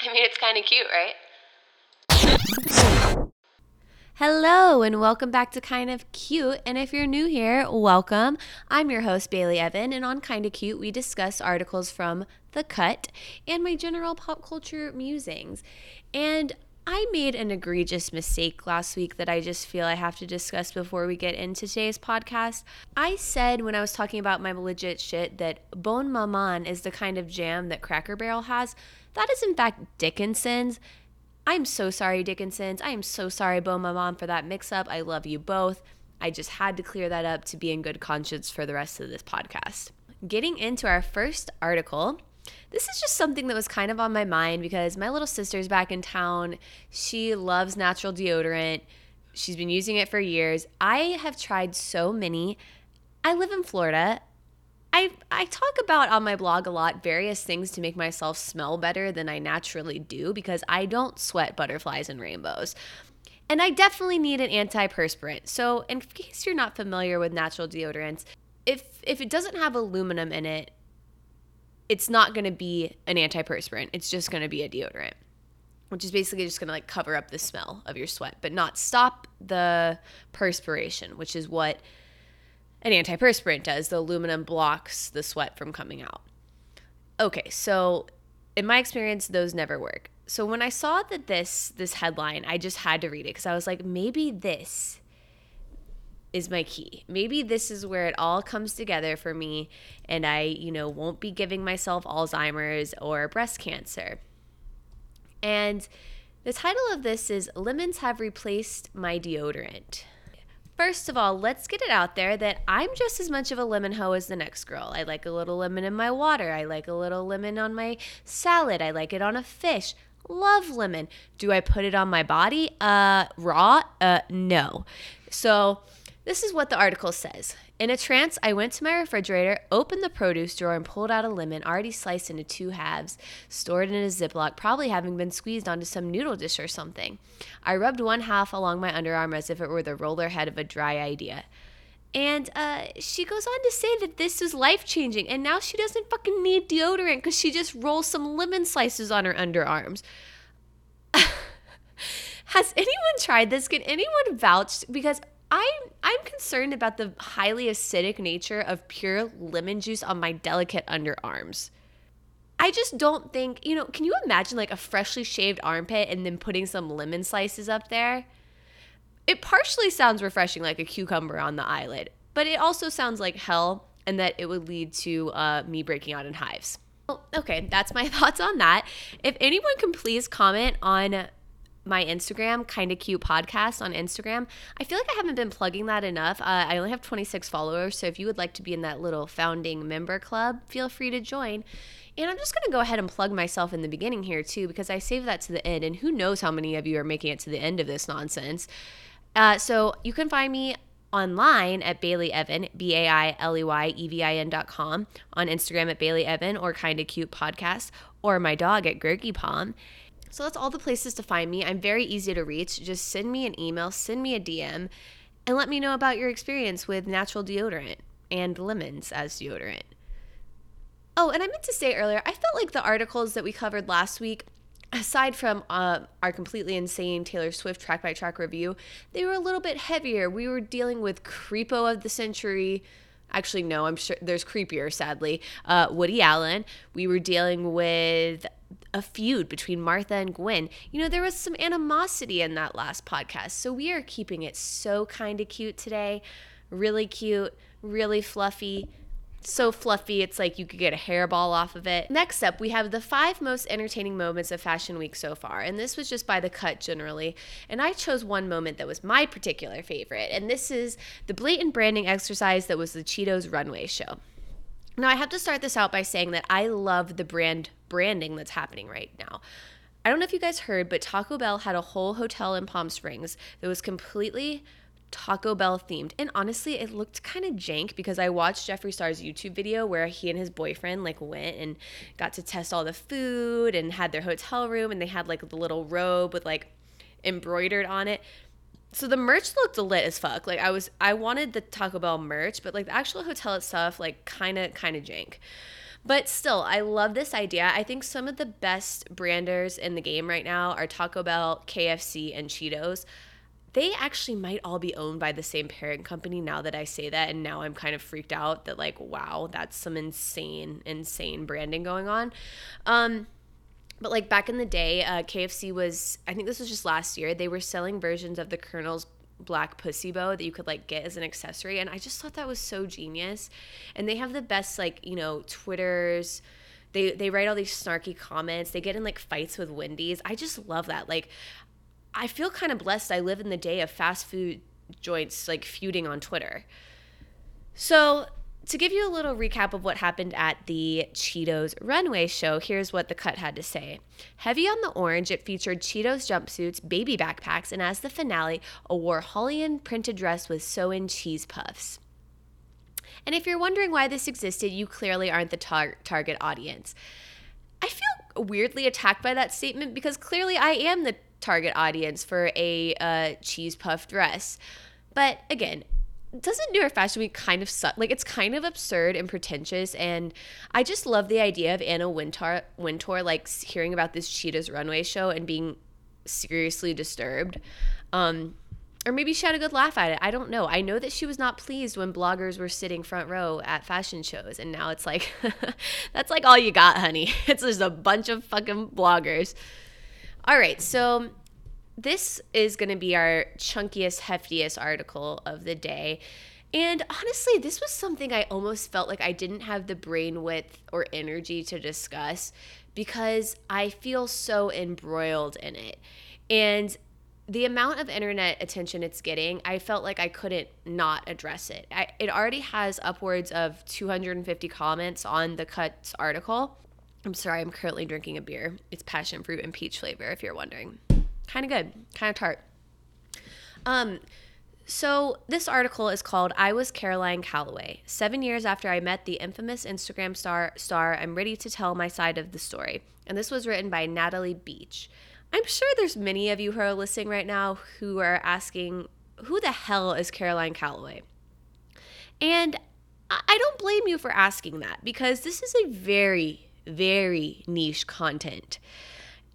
I mean, it's kind of cute, right? Hello, and welcome back to Kind of Cute. And if you're new here, welcome. I'm your host, Bailey Evin, and on Kind of Cute, we discuss articles from The Cut and my general pop culture musings. And I made an egregious mistake last week that I just feel I have to discuss before we get into today's podcast. I said when I was talking about my legit shit that Bonne Maman is the kind of jam that Cracker Barrel has. That is, in fact, Dickinson's. I'm so sorry, Dickinson's. I am so sorry, Bonne Maman, for that mix up. I love you both. I just had to clear that up to be in good conscience for the rest of this podcast. Getting into our first article, this is just something that was kind of on my mind because my little sister's back in town. She loves natural deodorant. She's been using it for years. I have tried so many. I live in Florida. I, I talk about on my blog a lot various things to make myself smell better than I naturally do because I don't sweat butterflies and rainbows. And I definitely need an antiperspirant. So, in case you're not familiar with natural deodorants, if if it doesn't have aluminum in it, it's not going to be an antiperspirant. It's just going to be a deodorant, which is basically just going to like cover up the smell of your sweat, but not stop the perspiration, which is what an antiperspirant does. The aluminum blocks the sweat from coming out. Okay, so in my experience, those never work. So when I saw that this this headline, I just had to read it because I was like, maybe this is my key. Maybe this is where it all comes together for me and I, you know, won't be giving myself Alzheimer's or breast cancer. And the title of this is Lemons Have Replaced My Deodorant. First of all, let's get it out there that I'm just as much of a lemon hoe as the next girl. I like a little lemon in my water. I like a little lemon on my salad. I like it on a fish. Love lemon. Do I put it on my body? Uh raw? Uh no. So, this is what the article says. In a trance, I went to my refrigerator, opened the produce drawer, and pulled out a lemon already sliced into two halves, stored in a Ziploc, probably having been squeezed onto some noodle dish or something. I rubbed one half along my underarm as if it were the roller head of a Dry Idea. And uh, she goes on to say that this is life changing, and now she doesn't fucking need deodorant because she just rolls some lemon slices on her underarms. Has anyone tried this? Can anyone vouch? Because I'm I'm concerned about the highly acidic nature of pure lemon juice on my delicate underarms. I just don't think, you know, can you imagine like a freshly shaved armpit and then putting some lemon slices up there? It partially sounds refreshing like a cucumber on the eyelid, but it also sounds like hell and that it would lead to uh, me breaking out in hives. Well, okay, that's my thoughts on that. If anyone can please comment on my Instagram, kind of cute podcast on Instagram. I feel like I haven't been plugging that enough. Uh, I only have 26 followers, so if you would like to be in that little founding member club, feel free to join. And I'm just going to go ahead and plug myself in the beginning here too, because I saved that to the end, and who knows how many of you are making it to the end of this nonsense. Uh, so you can find me online at Bailey Evin, B A I L E Y E V I N dot com, on Instagram at Bailey Evin or Kinda Cute Podcast, or my dog at Gurky Palm. So that's all the places to find me. I'm very easy to reach. Just send me an email, send me a DM, and let me know about your experience with natural deodorant and lemons as deodorant. Oh, and I meant to say earlier, I felt like the articles that we covered last week, aside from uh, our completely insane Taylor Swift track by track review, they were a little bit heavier. We were dealing with Creepo of the Century. Actually, no, I'm sure there's creepier, sadly. Uh, Woody Allen. We were dealing with a feud between Martha and Gwen. You know, there was some animosity in that last podcast. So we are keeping it so kind of cute today. Really cute, really fluffy. So fluffy, it's like you could get a hairball off of it. Next up, we have the five most entertaining moments of Fashion Week so far. And this was just by the cut generally. And I chose one moment that was my particular favorite. And this is the blatant branding exercise that was the Cheetos runway show. Now, I have to start this out by saying that I love the brand branding that's happening right now. I don't know if you guys heard, but Taco Bell had a whole hotel in Palm Springs that was completely Taco Bell themed. And honestly, it looked kind of jank because I watched Jeffree Star's YouTube video where he and his boyfriend like went and got to test all the food and had their hotel room and they had like the little robe with like embroidered on it so the merch looked lit as fuck. Like I was I wanted the Taco Bell merch, but like the actual hotel itself like kind of kind of jank. But still, I love this idea. I think some of the best branders in the game right now are Taco Bell, KFC, and Cheetos. They actually might all be owned by the same parent company now that I say that. And now I'm kind of freaked out that, like, wow, that's some insane, insane branding going on. Um, but like back in the day, uh, KFC was, I think this was just last year, they were selling versions of the Colonel's black pussy bow that you could like get as an accessory and i just thought that was so genius and they have the best like you know twitters they they write all these snarky comments they get in like fights with wendy's i just love that like i feel kind of blessed i live in the day of fast food joints like feuding on twitter so to give you a little recap of what happened at the Cheetos runway show, here's what the cut had to say. Heavy on the orange, it featured Cheetos jumpsuits, baby backpacks, and as the finale, a Warholian printed dress with sew in cheese puffs. And if you're wondering why this existed, you clearly aren't the tar- target audience. I feel weirdly attacked by that statement because clearly I am the target audience for a uh, cheese puff dress. But again, doesn't New York Fashion Week kind of suck? Like it's kind of absurd and pretentious, and I just love the idea of Anna Wintour, Wintour like hearing about this Cheetos runway show and being seriously disturbed. Um, or maybe she had a good laugh at it. I don't know. I know that she was not pleased when bloggers were sitting front row at fashion shows, and now it's like, that's like all you got, honey. It's just a bunch of fucking bloggers. All right, so this is going to be our chunkiest, heftiest article of the day. And honestly, this was something I almost felt like I didn't have the brain width or energy to discuss because I feel so embroiled in it. And the amount of internet attention it's getting, I felt like I couldn't not address it. I, it already has upwards of 250 comments on the Cuts article. I'm sorry, I'm currently drinking a beer. It's passion fruit and peach flavor, if you're wondering kind of good, kind of tart. Um, so this article is called "I Was Caroline Calloway." Seven years after I met the infamous Instagram star, star, I'm ready to tell my side of the story. And this was written by Natalie Beach. I'm sure there's many of you who are listening right now who are asking, "Who the hell is Caroline Calloway?" And I don't blame you for asking that because this is a very, very niche content.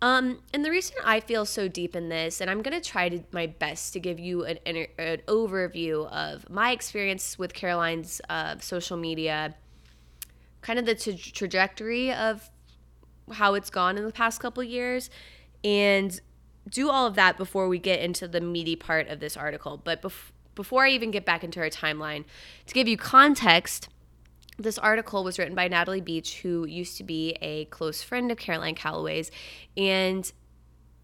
Um, and the reason I feel so deep in this, and I'm going to try to, my best to give you an, an, an overview of my experience with Caroline's uh, social media, kind of the tra- trajectory of how it's gone in the past couple years, and do all of that before we get into the meaty part of this article. But bef- before I even get back into our timeline, to give you context, this article was written by Natalie Beach, who used to be a close friend of Caroline Calloway's, and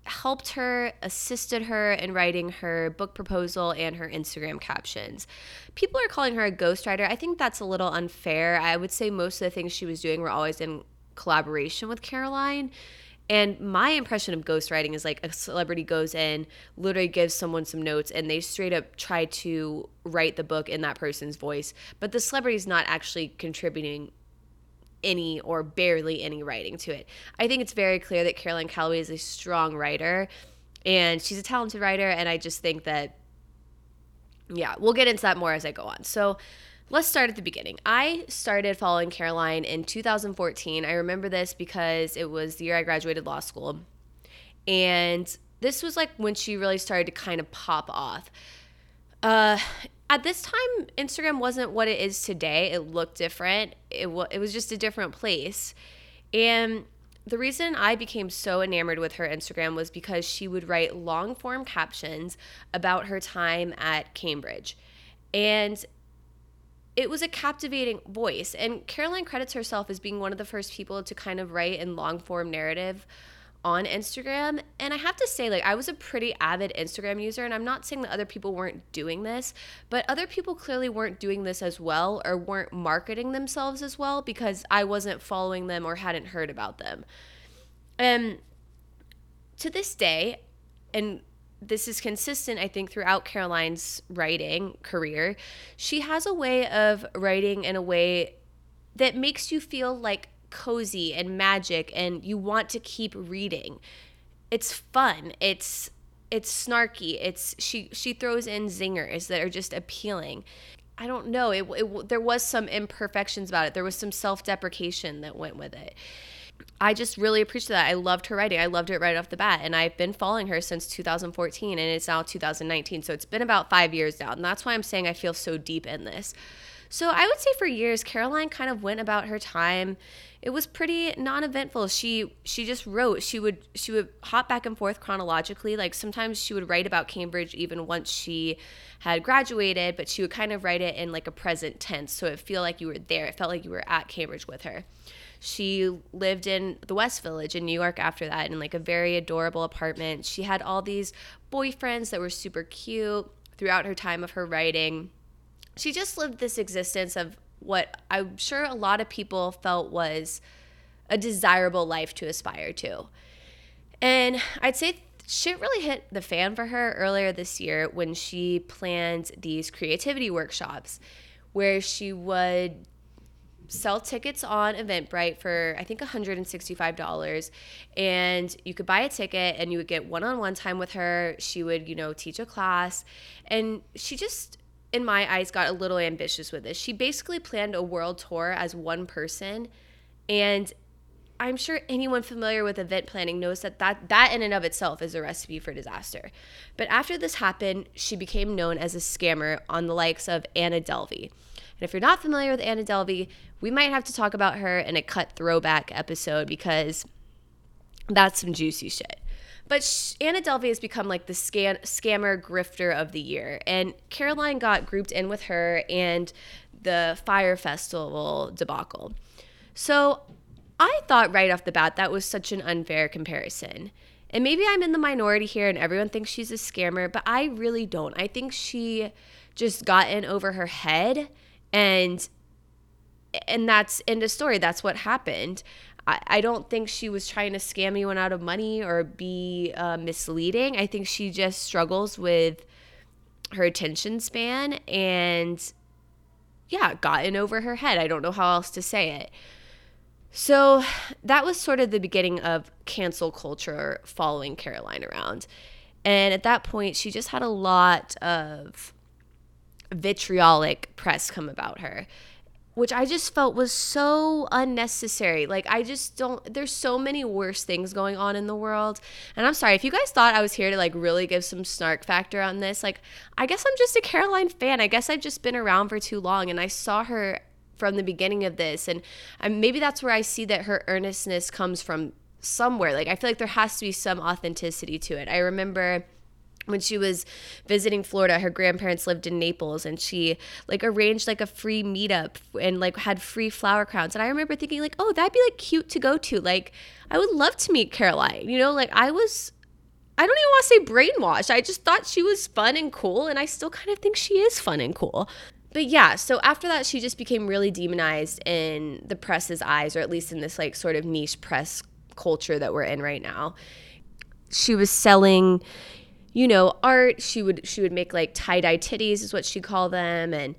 helped her, assisted her in writing her book proposal and her Instagram captions. People are calling her a ghostwriter. I think that's a little unfair. I would say most of the things she was doing were always in collaboration with Caroline. And my impression of ghostwriting is like a celebrity goes in, literally gives someone some notes, and they straight up try to write the book in that person's voice. But the celebrity is not actually contributing any or barely any writing to it. I think it's very clear that Caroline Calloway is a strong writer and she's a talented writer. And I just think that, yeah, we'll get into that more as I go on. So, let's start at the beginning. I started following Caroline in 2014. I remember this because it was the year I graduated law school. And this was like when she really started to kind of pop off. Uh, at this time, Instagram wasn't what it is today. It looked different. It, w- it was just a different place. And the reason I became so enamored with her Instagram was because she would write long form captions about her time at Cambridge. And it was a captivating voice. And Caroline credits herself as being one of the first people to kind of write in long form narrative on Instagram. And I have to say, like, I was a pretty avid Instagram user, and I'm not saying that other people weren't doing this, but other people clearly weren't doing this as well or weren't marketing themselves as well because I wasn't following them or hadn't heard about them. And to this day, and this is consistent, I think, throughout Caroline's writing career. She has a way of writing in a way that makes you feel like cozy and magic and you want to keep reading. It's fun. It's it's snarky. It's she she throws in zingers that are just appealing. I don't know. It, it there was some imperfections about it. There was some self deprecation that went with it. I just really appreciate that. I loved her writing. I loved it right off the bat. And I've been following her since 2014 and it's now 2019. So it's been about five years now. And that's why I'm saying I feel so deep in this. So I would say for years, Caroline kind of went about her time. It was pretty non-eventful. She she just wrote. She would she would hop back and forth chronologically. Like sometimes she would write about Cambridge even once she had graduated, but she would kind of write it in like a present tense, so it feel like you were there. It felt like you were at Cambridge with her. She lived in the West Village in New York after that in like a very adorable apartment. She had all these boyfriends that were super cute throughout her time of her writing she just lived this existence of what I'm sure a lot of people felt was a desirable life to aspire to. And I'd say shit really hit the fan for her earlier this year when she planned these creativity workshops where she would sell tickets on Eventbrite for I think $165 and you could buy a ticket and you would get one-on-one time with her. She would, you know, teach a class and she just in my eyes, got a little ambitious with this. She basically planned a world tour as one person. And I'm sure anyone familiar with event planning knows that, that that in and of itself is a recipe for disaster. But after this happened, she became known as a scammer on the likes of Anna Delvey. And if you're not familiar with Anna Delvey, we might have to talk about her in a cut throwback episode because that's some juicy shit. But Anna Delvey has become like the scan- scammer grifter of the year. And Caroline got grouped in with her and the Fyre Festival debacle. So I thought right off the bat that was such an unfair comparison. And maybe I'm in the minority here and everyone thinks she's a scammer, but I really don't. I think she just got in over her head and and that's in the story. That's what happened. I, I don't think she was trying to scam anyone out of money or be uh, misleading. I think she just struggles with her attention span and, yeah, gotten over her head. I don't know how else to say it. So that was sort of the beginning of cancel culture following Caroline around. And at that point, she just had a lot of vitriolic press come about her which I just felt was so unnecessary. Like, I just don't, there's so many worse things going on in the world. And I'm sorry, if you guys thought I was here to like really give some snark factor on this, like, I guess I'm just a Caroline fan. I guess I've just been around for too long and I saw her from the beginning of this. And maybe that's where I see that her earnestness comes from somewhere. Like, I feel like there has to be some authenticity to it. I remember when she was visiting Florida, her grandparents lived in Naples and she like arranged like a free meetup and like had free flower crowns. And I remember thinking like, "Oh, that'd be like cute to go to. Like I would love to meet Caroline." You know, like I was I don't even want to say brainwashed. I just thought she was fun and cool and I still kind of think she is fun and cool. But yeah, so after that she just became really demonized in the press's eyes or at least in this like sort of niche press culture that we're in right now. She was selling you know, art. She would she would make like tie-dye titties is what she called them and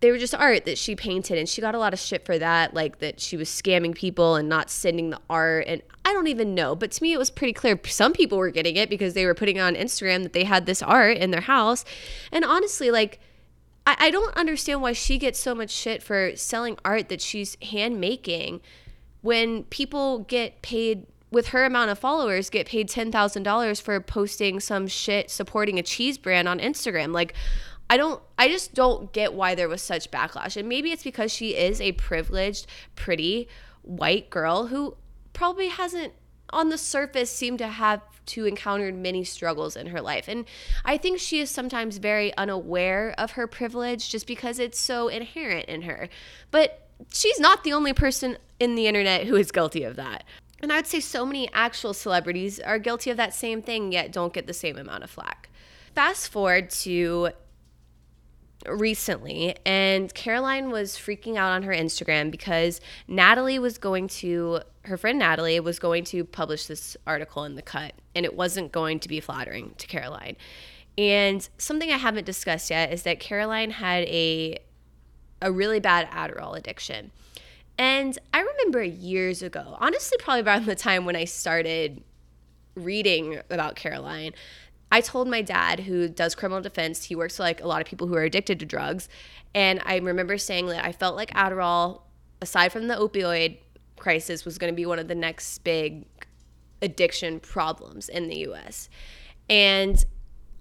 they were just art that she painted and she got a lot of shit for that like that she was scamming people and not sending the art and I don't even know but to me it was pretty clear some people were getting it because they were putting on Instagram that they had this art in their house and honestly like I, I don't understand why she gets so much shit for selling art that she's hand making when people get paid with her amount of followers get paid $10,000 for posting some shit supporting a cheese brand on Instagram. Like I don't I just don't get why there was such backlash. And maybe it's because she is a privileged, pretty white girl who probably hasn't on the surface seemed to have to encountered many struggles in her life. And I think she is sometimes very unaware of her privilege just because it's so inherent in her. But she's not the only person in the internet who is guilty of that. And I'd say so many actual celebrities are guilty of that same thing, yet don't get the same amount of flack. Fast forward to recently, and Caroline was freaking out on her Instagram because Natalie was going to, her friend Natalie was going to publish this article in The Cut, and it wasn't going to be flattering to Caroline. And something I haven't discussed yet is that Caroline had a a really bad Adderall addiction. And I remember years ago, honestly, probably around the time when I started reading about Caroline, I told my dad, who does criminal defense, he works with like a lot of people who are addicted to drugs. And I remember saying that I felt like Adderall, aside from the opioid crisis, was going to be one of the next big addiction problems in the US. And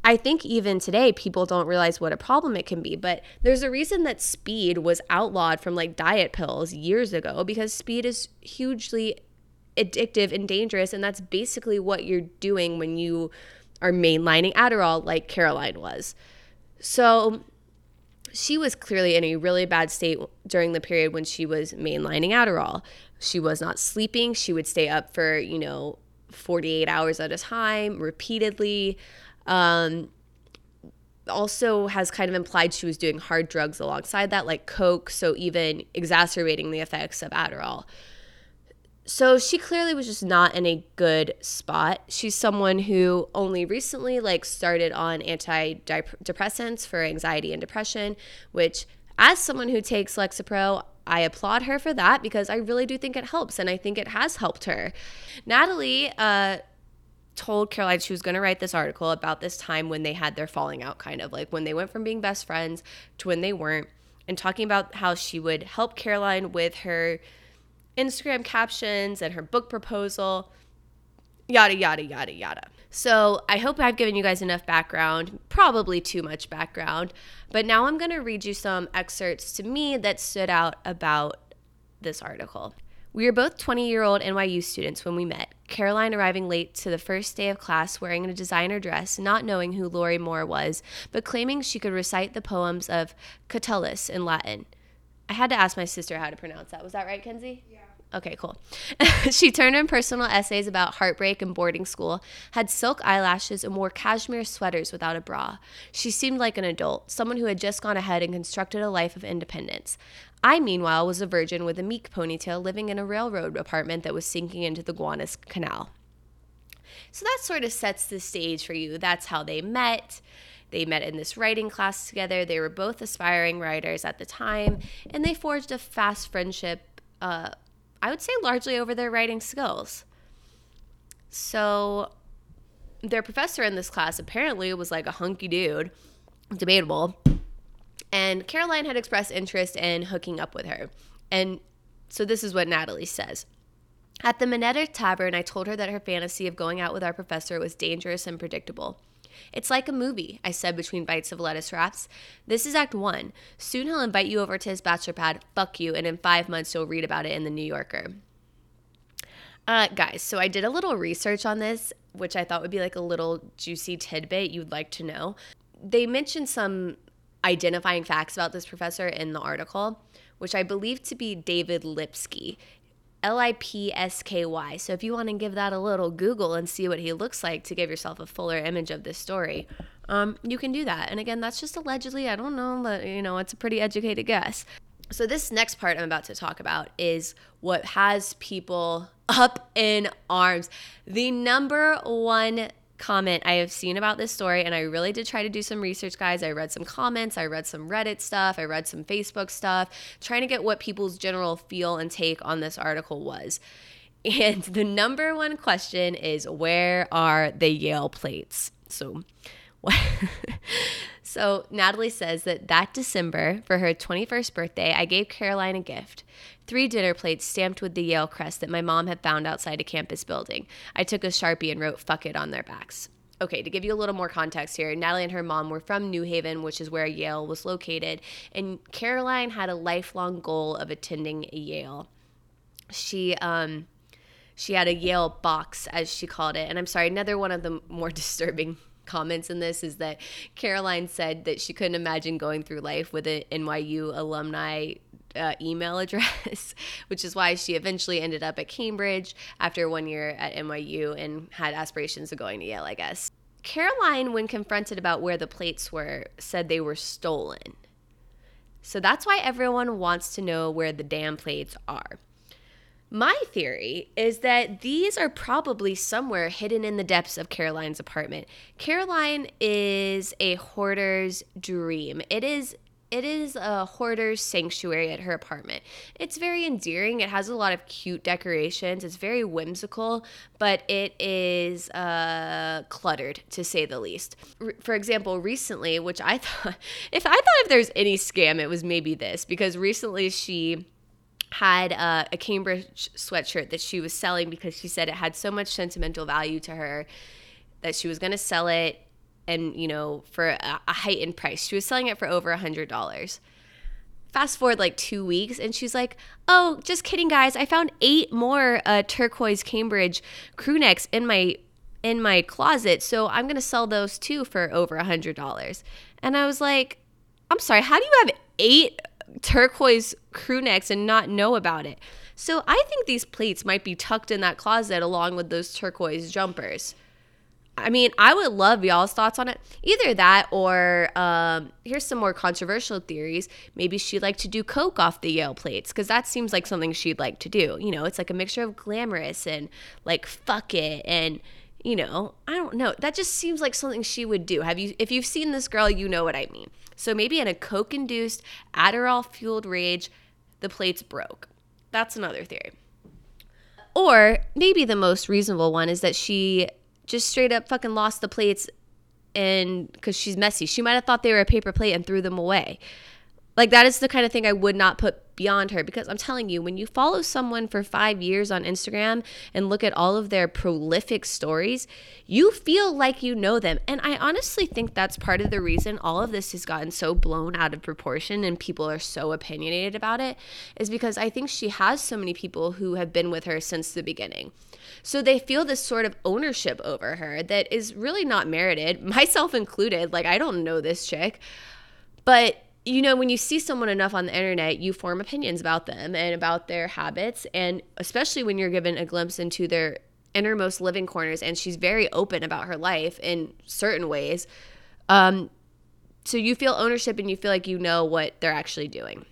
I think even today people don't realize what a problem it can be, but there's a reason that speed was outlawed from like diet pills years ago because speed is hugely addictive and dangerous and that's basically what you're doing when you are mainlining Adderall like Caroline was. So she was clearly in a really bad state during the period when she was mainlining Adderall. She was not sleeping. She would stay up for, you know, 48 hours at a time repeatedly. Um, also has kind of implied she was doing hard drugs alongside that, like coke, so even exacerbating the effects of Adderall. So she clearly was just not in a good spot. She's someone who only recently like started on antidepressants for anxiety and depression, which as someone who takes Lexapro, I applaud her for that because I really do think it helps and I think it has helped her. Natalie uh, told Caroline she was going to write this article about this time when they had their falling out, kind of like when they went from being best friends to when they weren't, and talking about how she would help Caroline with her Instagram captions and her book proposal, yada, yada, yada, yada. So I hope I've given you guys enough background, probably too much background, but now I'm going to read you some excerpts to me that stood out about this article. We were both 20 year old NYU students when we met, Caroline arriving late to the first day of class wearing a designer dress, not knowing who Lorrie Moore was, but claiming she could recite the poems of Catullus in Latin. I had to ask my sister how to pronounce that. Was that right, Kenzie? Yeah. Okay, cool. she turned in personal essays about heartbreak and boarding school, had silk eyelashes, and wore cashmere sweaters without a bra. She seemed like an adult, someone who had just gone ahead and constructed a life of independence. I, meanwhile, was a virgin with a meek ponytail living in a railroad apartment that was sinking into the Gowanus Canal. So that sort of sets the stage for you. That's how they met. They met in this writing class together. They were both aspiring writers at the time, and they forged a fast friendship, uh, I would say largely over their writing skills. So, their professor in this class apparently was like a hunky dude, debatable, and Caroline had expressed interest in hooking up with her. And so this is what Natalie says. At the Minetta Tavern, I told her that her fantasy of going out with our professor was dangerous and predictable. It's like a movie, I said between bites of lettuce wraps. This is Act One. Soon he'll invite you over to his bachelor pad, fuck you, and in five months you'll read about it in the New Yorker. Uh, guys, so I did a little research on this, which I thought would be like a little juicy tidbit you'd like to know. They mentioned some identifying facts about this professor in the article, which I believe to be David Lipsky. L I P S K Y. So if you want to give that a little Google and see what he looks like to give yourself a fuller image of this story, um, you can do that. And again, that's just allegedly. I don't know, but you know, it's a pretty educated guess. So this next part I'm about to talk about is what has people up in arms. The number one comment I have seen about this story, and I really did try to do some research, guys. I read some comments, I read some Reddit stuff, I read some Facebook stuff, trying to get what people's general feel and take on this article was. And the number one question is where are the Yale plates? So, so Natalie says that that December for her 21st birthday, I gave Caroline a gift three dinner plates stamped with the Yale crest that my mom had found outside a campus building. I took a Sharpie and wrote fuck it on their backs. Okay, to give you a little more context here, Natalie and her mom were from New Haven, which is where Yale was located, and Caroline had a lifelong goal of attending Yale. She um she had a Yale box as she called it, and I'm sorry, another one of the more disturbing comments in this is that Caroline said that she couldn't imagine going through life with an NYU alumni uh, email address, which is why she eventually ended up at Cambridge after one year at NYU and had aspirations of going to Yale, I guess. Caroline, when confronted about where the plates were, said they were stolen. So that's why everyone wants to know where the damn plates are. My theory is that these are probably somewhere hidden in the depths of Caroline's apartment. Caroline is a hoarder's dream. It is it is a hoarder's sanctuary at her apartment. It's very endearing. It has a lot of cute decorations. It's very whimsical, but it is uh, cluttered to say the least. R- for example, recently, which I thought, if I thought if there's any scam, it was maybe this because recently she had uh, a Cambridge sweatshirt that she was selling because she said it had so much sentimental value to her that she was going to sell it and you know for a, a heightened price. She was selling it for over a hundred dollars. Fast forward like two weeks and she's like oh just kidding guys. I found eight more uh, turquoise cambridge crew necks in my in my closet so i'm gonna sell those too for over a hundred dollars. And i was like i'm sorry how do you have eight turquoise crew necks and not know about it so i think these plates might be tucked in that closet along with those turquoise jumpers I mean, I would love y'all's thoughts on it. Either that or um, here's some more controversial theories. Maybe she'd like to do coke off the Yale plates because that seems like something she'd like to do. You know, it's like a mixture of glamorous and like fuck it and you know, I don't know. That just seems like something she would do. Have you if you've seen this girl, you know what I mean. So maybe in a coke induced Adderall fueled rage, the plates broke. That's another theory. Or maybe the most reasonable one is that she just straight up fucking lost the plates and because she's messy. She might have thought they were a paper plate and threw them away. Like that is the kind of thing I would not put beyond her because I'm telling you, when you follow someone for five years on Instagram and look at all of their prolific stories, you feel like you know them. And I honestly think that's part of the reason all of this has gotten so blown out of proportion and people are so opinionated about it, is because I think she has so many people who have been with her since the beginning. So they feel this sort of ownership over her that is really not merited, myself included. Like, I don't know this chick. But you know, when you see someone enough on the internet, you form opinions about them and about their habits. And especially when you're given a glimpse into their innermost living corners, and she's very open about her life in certain ways. Um, so you feel ownership and you feel like you know what they're actually doing.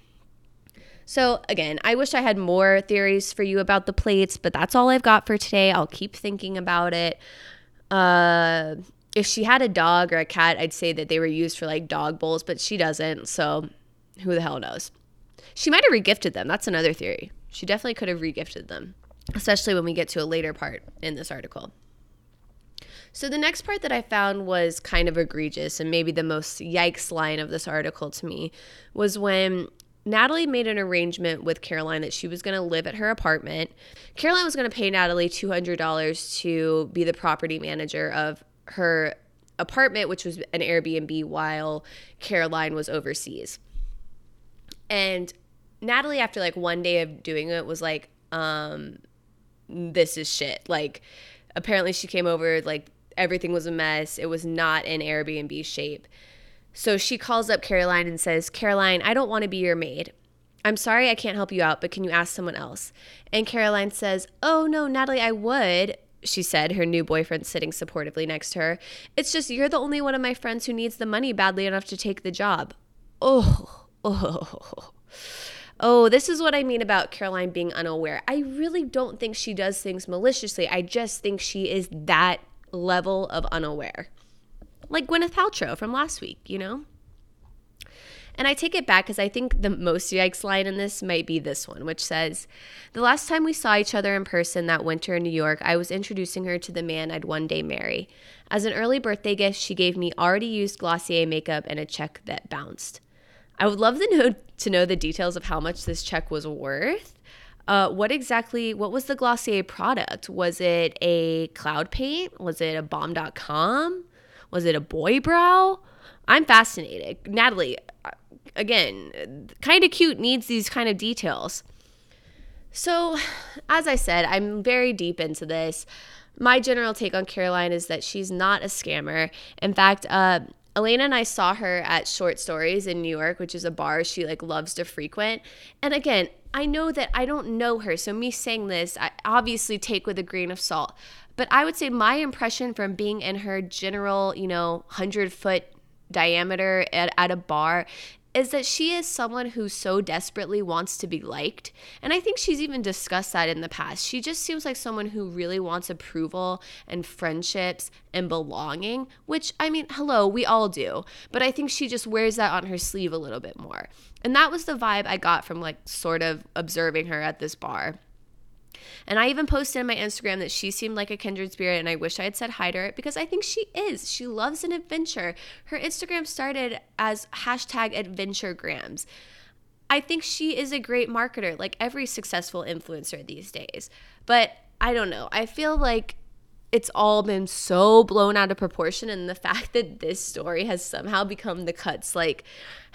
So, again, I wish I had more theories for you about the plates, but that's all I've got for today. I'll keep thinking about it. Uh, if she had a dog or a cat, I'd say that they were used for like dog bowls, but she doesn't. So who the hell knows? She might have regifted them. That's another theory. She definitely could have regifted them, especially when we get to a later part in this article. So the next part that I found was kind of egregious and maybe the most yikes line of this article to me was when Natalie made an arrangement with Caroline that she was going to live at her apartment. Caroline was going to pay Natalie $200 to be the property manager of her apartment, which was an Airbnb while Caroline was overseas. And Natalie, after like one day of doing it, was like, um, this is shit. Like, apparently she came over, like, everything was a mess. It was not in Airbnb shape. So she calls up Caroline and says, Caroline, I don't want to be your maid. I'm sorry I can't help you out, but can you ask someone else? And Caroline says, Oh, no, Natalie, I would she said, her new boyfriend sitting supportively next to her. It's just you're the only one of my friends who needs the money badly enough to take the job. Oh, oh. Oh, this is what I mean about Caroline being unaware. I really don't think she does things maliciously. I just think she is that level of unaware. Like Gwyneth Paltrow from last week, you know? And I take it back because I think the most yikes line in this might be this one, which says, The last time we saw each other in person that winter in New York, I was introducing her to the man I'd one day marry. As an early birthday gift, she gave me already used Glossier makeup and a check that bounced. I would love to know, to know the details of how much this check was worth. Uh, what exactly, what was the Glossier product? Was it a cloud paint? Was it a Balm Dotcom? Was it a boy brow? I'm fascinated. Natalie, again, kind of cute needs these kind of details. So, as I said, I'm very deep into this. My general take on Caroline is that she's not a scammer. In fact, uh, Elena and I saw her at Short Stories in New York, which is a bar she like loves to frequent. And again, I know that I don't know her, so me saying this, I obviously take with a grain of salt. But I would say my impression from being in her general, you know, 100 foot diameter at, at a bar is that she is someone who so desperately wants to be liked. And I think she's even discussed that in the past. She just seems like someone who really wants approval and friendships and belonging, which I mean, hello, we all do. But I think she just wears that on her sleeve a little bit more. And that was the vibe I got from like sort of observing her at this bar. And I even posted on my Instagram that she seemed like a kindred spirit, and I wish I had said hi to her because I think she is. She loves an adventure. Her Instagram started as hashtag adventuregrams. I think she is a great marketer, like every successful influencer these days. But I don't know. I feel like it's all been so blown out of proportion and the fact that this story has somehow become the cuts like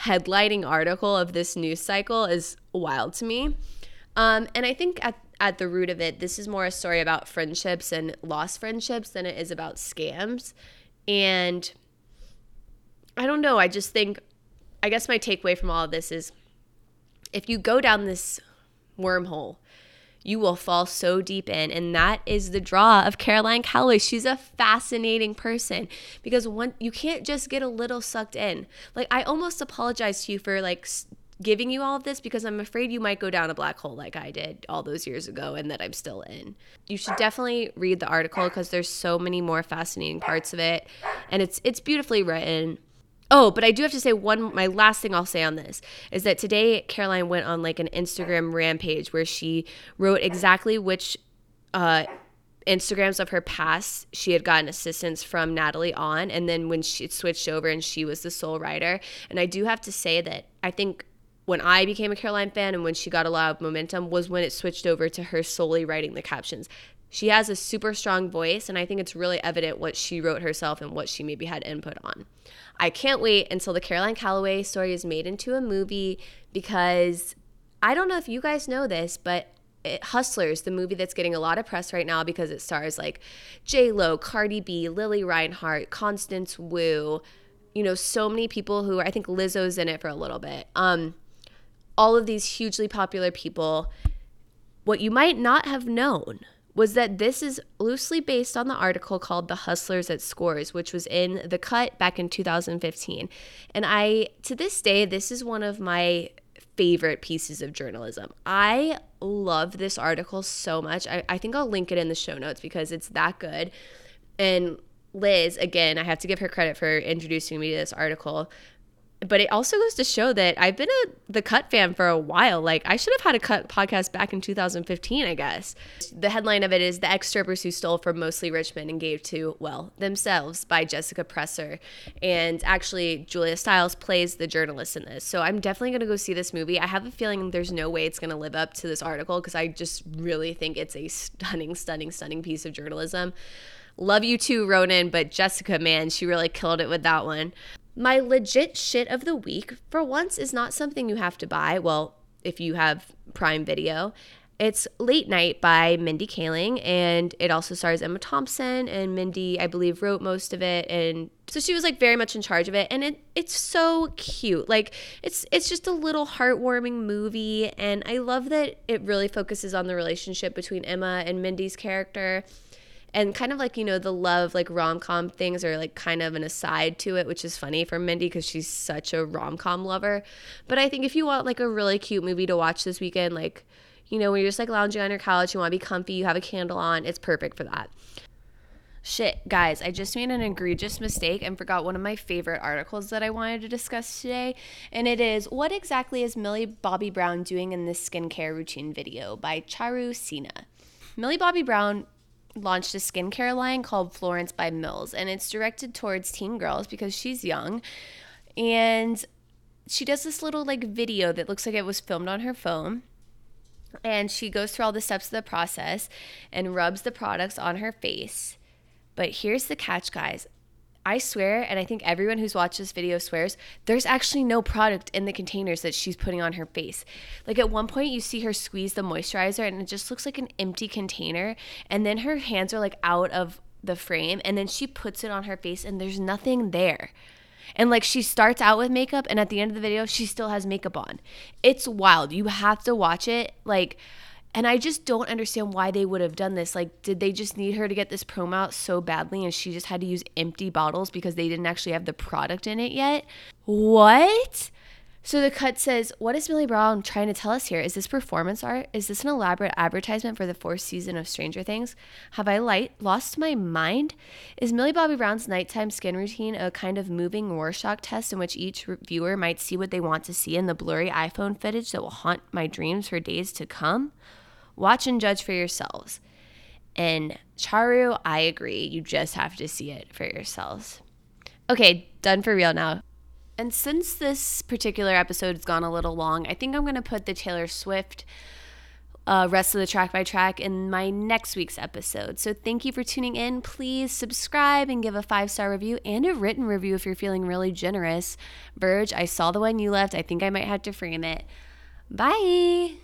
headlining article of this news cycle is wild to me um, and i think at at the root of it, this is more a story about friendships and lost friendships than it is about scams. And I don't know. I just think, I guess my takeaway from all of this is if you go down this wormhole, you will fall so deep in. And that is the draw of Caroline Calloway. She's a fascinating person because one, you can't just get a little sucked in. Like, I almost apologize to you for like giving you all of this because I'm afraid you might go down a black hole like I did all those years ago and that I'm still in. You should definitely read the article because there's so many more fascinating parts of it and it's it's beautifully written. Oh, but I do have to say one my last thing I'll say on this is that today Caroline went on like an Instagram rampage where she wrote exactly which uh Instagrams of her past, she had gotten assistance from Natalie on, and then when she switched over and she was the sole writer. And I do have to say that I think when I became a Caroline fan and when she got a lot of momentum was when it switched over to her solely writing the captions. She has a super strong voice, and I think it's really evident what she wrote herself and what she maybe had input on. I can't wait until the Caroline Calloway story is made into a movie because I don't know if you guys know this, but it, Hustlers, the movie that's getting a lot of press right now because it stars like J Lo, Cardi B, Lili Reinhart, Constance Wu, you know, so many people who I think Lizzo's in it for a little bit. Um, all of these hugely popular people. What you might not have known was that this is loosely based on the article called The Hustlers at Scores, which was in The Cut back in 2015. And I, to this day, this is one of my favorite pieces of journalism. I love this article so much. I, I think I'll link it in the show notes because it's that good. And Liz, again, I have to give her credit for introducing me to this article but it also goes to show that I've been a the Cut fan for a while. Like I should have had a Cut podcast back in 2015, I guess. The headline of it is "The Ex-Strippers Who Stole from Mostly Rich Men and Gave to Well Themselves" by Jessica Pressler, and actually Julia Stiles plays the journalist in this. So I'm definitely gonna go see this movie. I have a feeling there's no way it's gonna live up to this article because I just really think it's a stunning, stunning, stunning piece of journalism. Love you too, Ronan, but Jessica, man, she really killed it with that one. My legit shit of the week, for once, is not something you have to buy. Well, if you have Prime Video. It's Late Night by Mindy Kaling, and it also stars Emma Thompson. And Mindy, I believe, wrote most of it, and so she was like very much in charge of it. And it it's so cute, like it's it's just a little heartwarming movie, and I love that it really focuses on the relationship between Emma and Mindy's character and kind of like you know the love like rom-com things are like kind of an aside to it which is funny for mindy because she's such a rom-com lover but i think if you want like a really cute movie to watch this weekend like you know when you're just like lounging on your couch you want to be comfy you have a candle on it's perfect for that Shit, guys, I just made an egregious mistake and forgot one of my favorite articles that I wanted to discuss today. And it is What exactly is Millie Bobby Brown doing in this skincare routine video by Charu Sinha. Millie Bobby Brown launched a skincare line called Florence by Mills, and it's directed towards teen girls because she's young. And she does this little like video that looks like it was filmed on her phone. And she goes through all the steps of the process and rubs the products on her face. But here's the catch, guys. I swear, and I think everyone who's watched this video swears, there's actually no product in the containers that she's putting on her face. Like at one point, you see her squeeze the moisturizer and it just looks like an empty container. And then her hands are like out of the frame and then she puts it on her face and there's nothing there. And like she starts out with makeup and at the end of the video, she still has makeup on. It's wild. You have to watch it. Like, and I just don't understand why they would have done this. Like, did they just need her to get this promo out so badly and she just had to use empty bottles because they didn't actually have the product in it yet? What? So the cut says, What is Millie Brown trying to tell us here? Is this performance art? Is this an elaborate advertisement for the fourth season of Stranger Things? Have I light lost my mind? Is Millie Bobby Brown's nighttime skin routine a kind of moving Rorschach test in which each viewer might see what they want to see in the blurry iPhone footage that will haunt my dreams for days to come? Watch and judge for yourselves. And Charu, I agree. You just have to see it for yourselves. Okay, done for real now. And since this particular episode has gone a little long, I think I'm going to put the Taylor Swift uh, rest of the track by track in my next week's episode. So thank you for tuning in. Please subscribe and give a five star review and a written review if you're feeling really generous. Verge, I saw the one you left. I think I might have to frame it. Bye.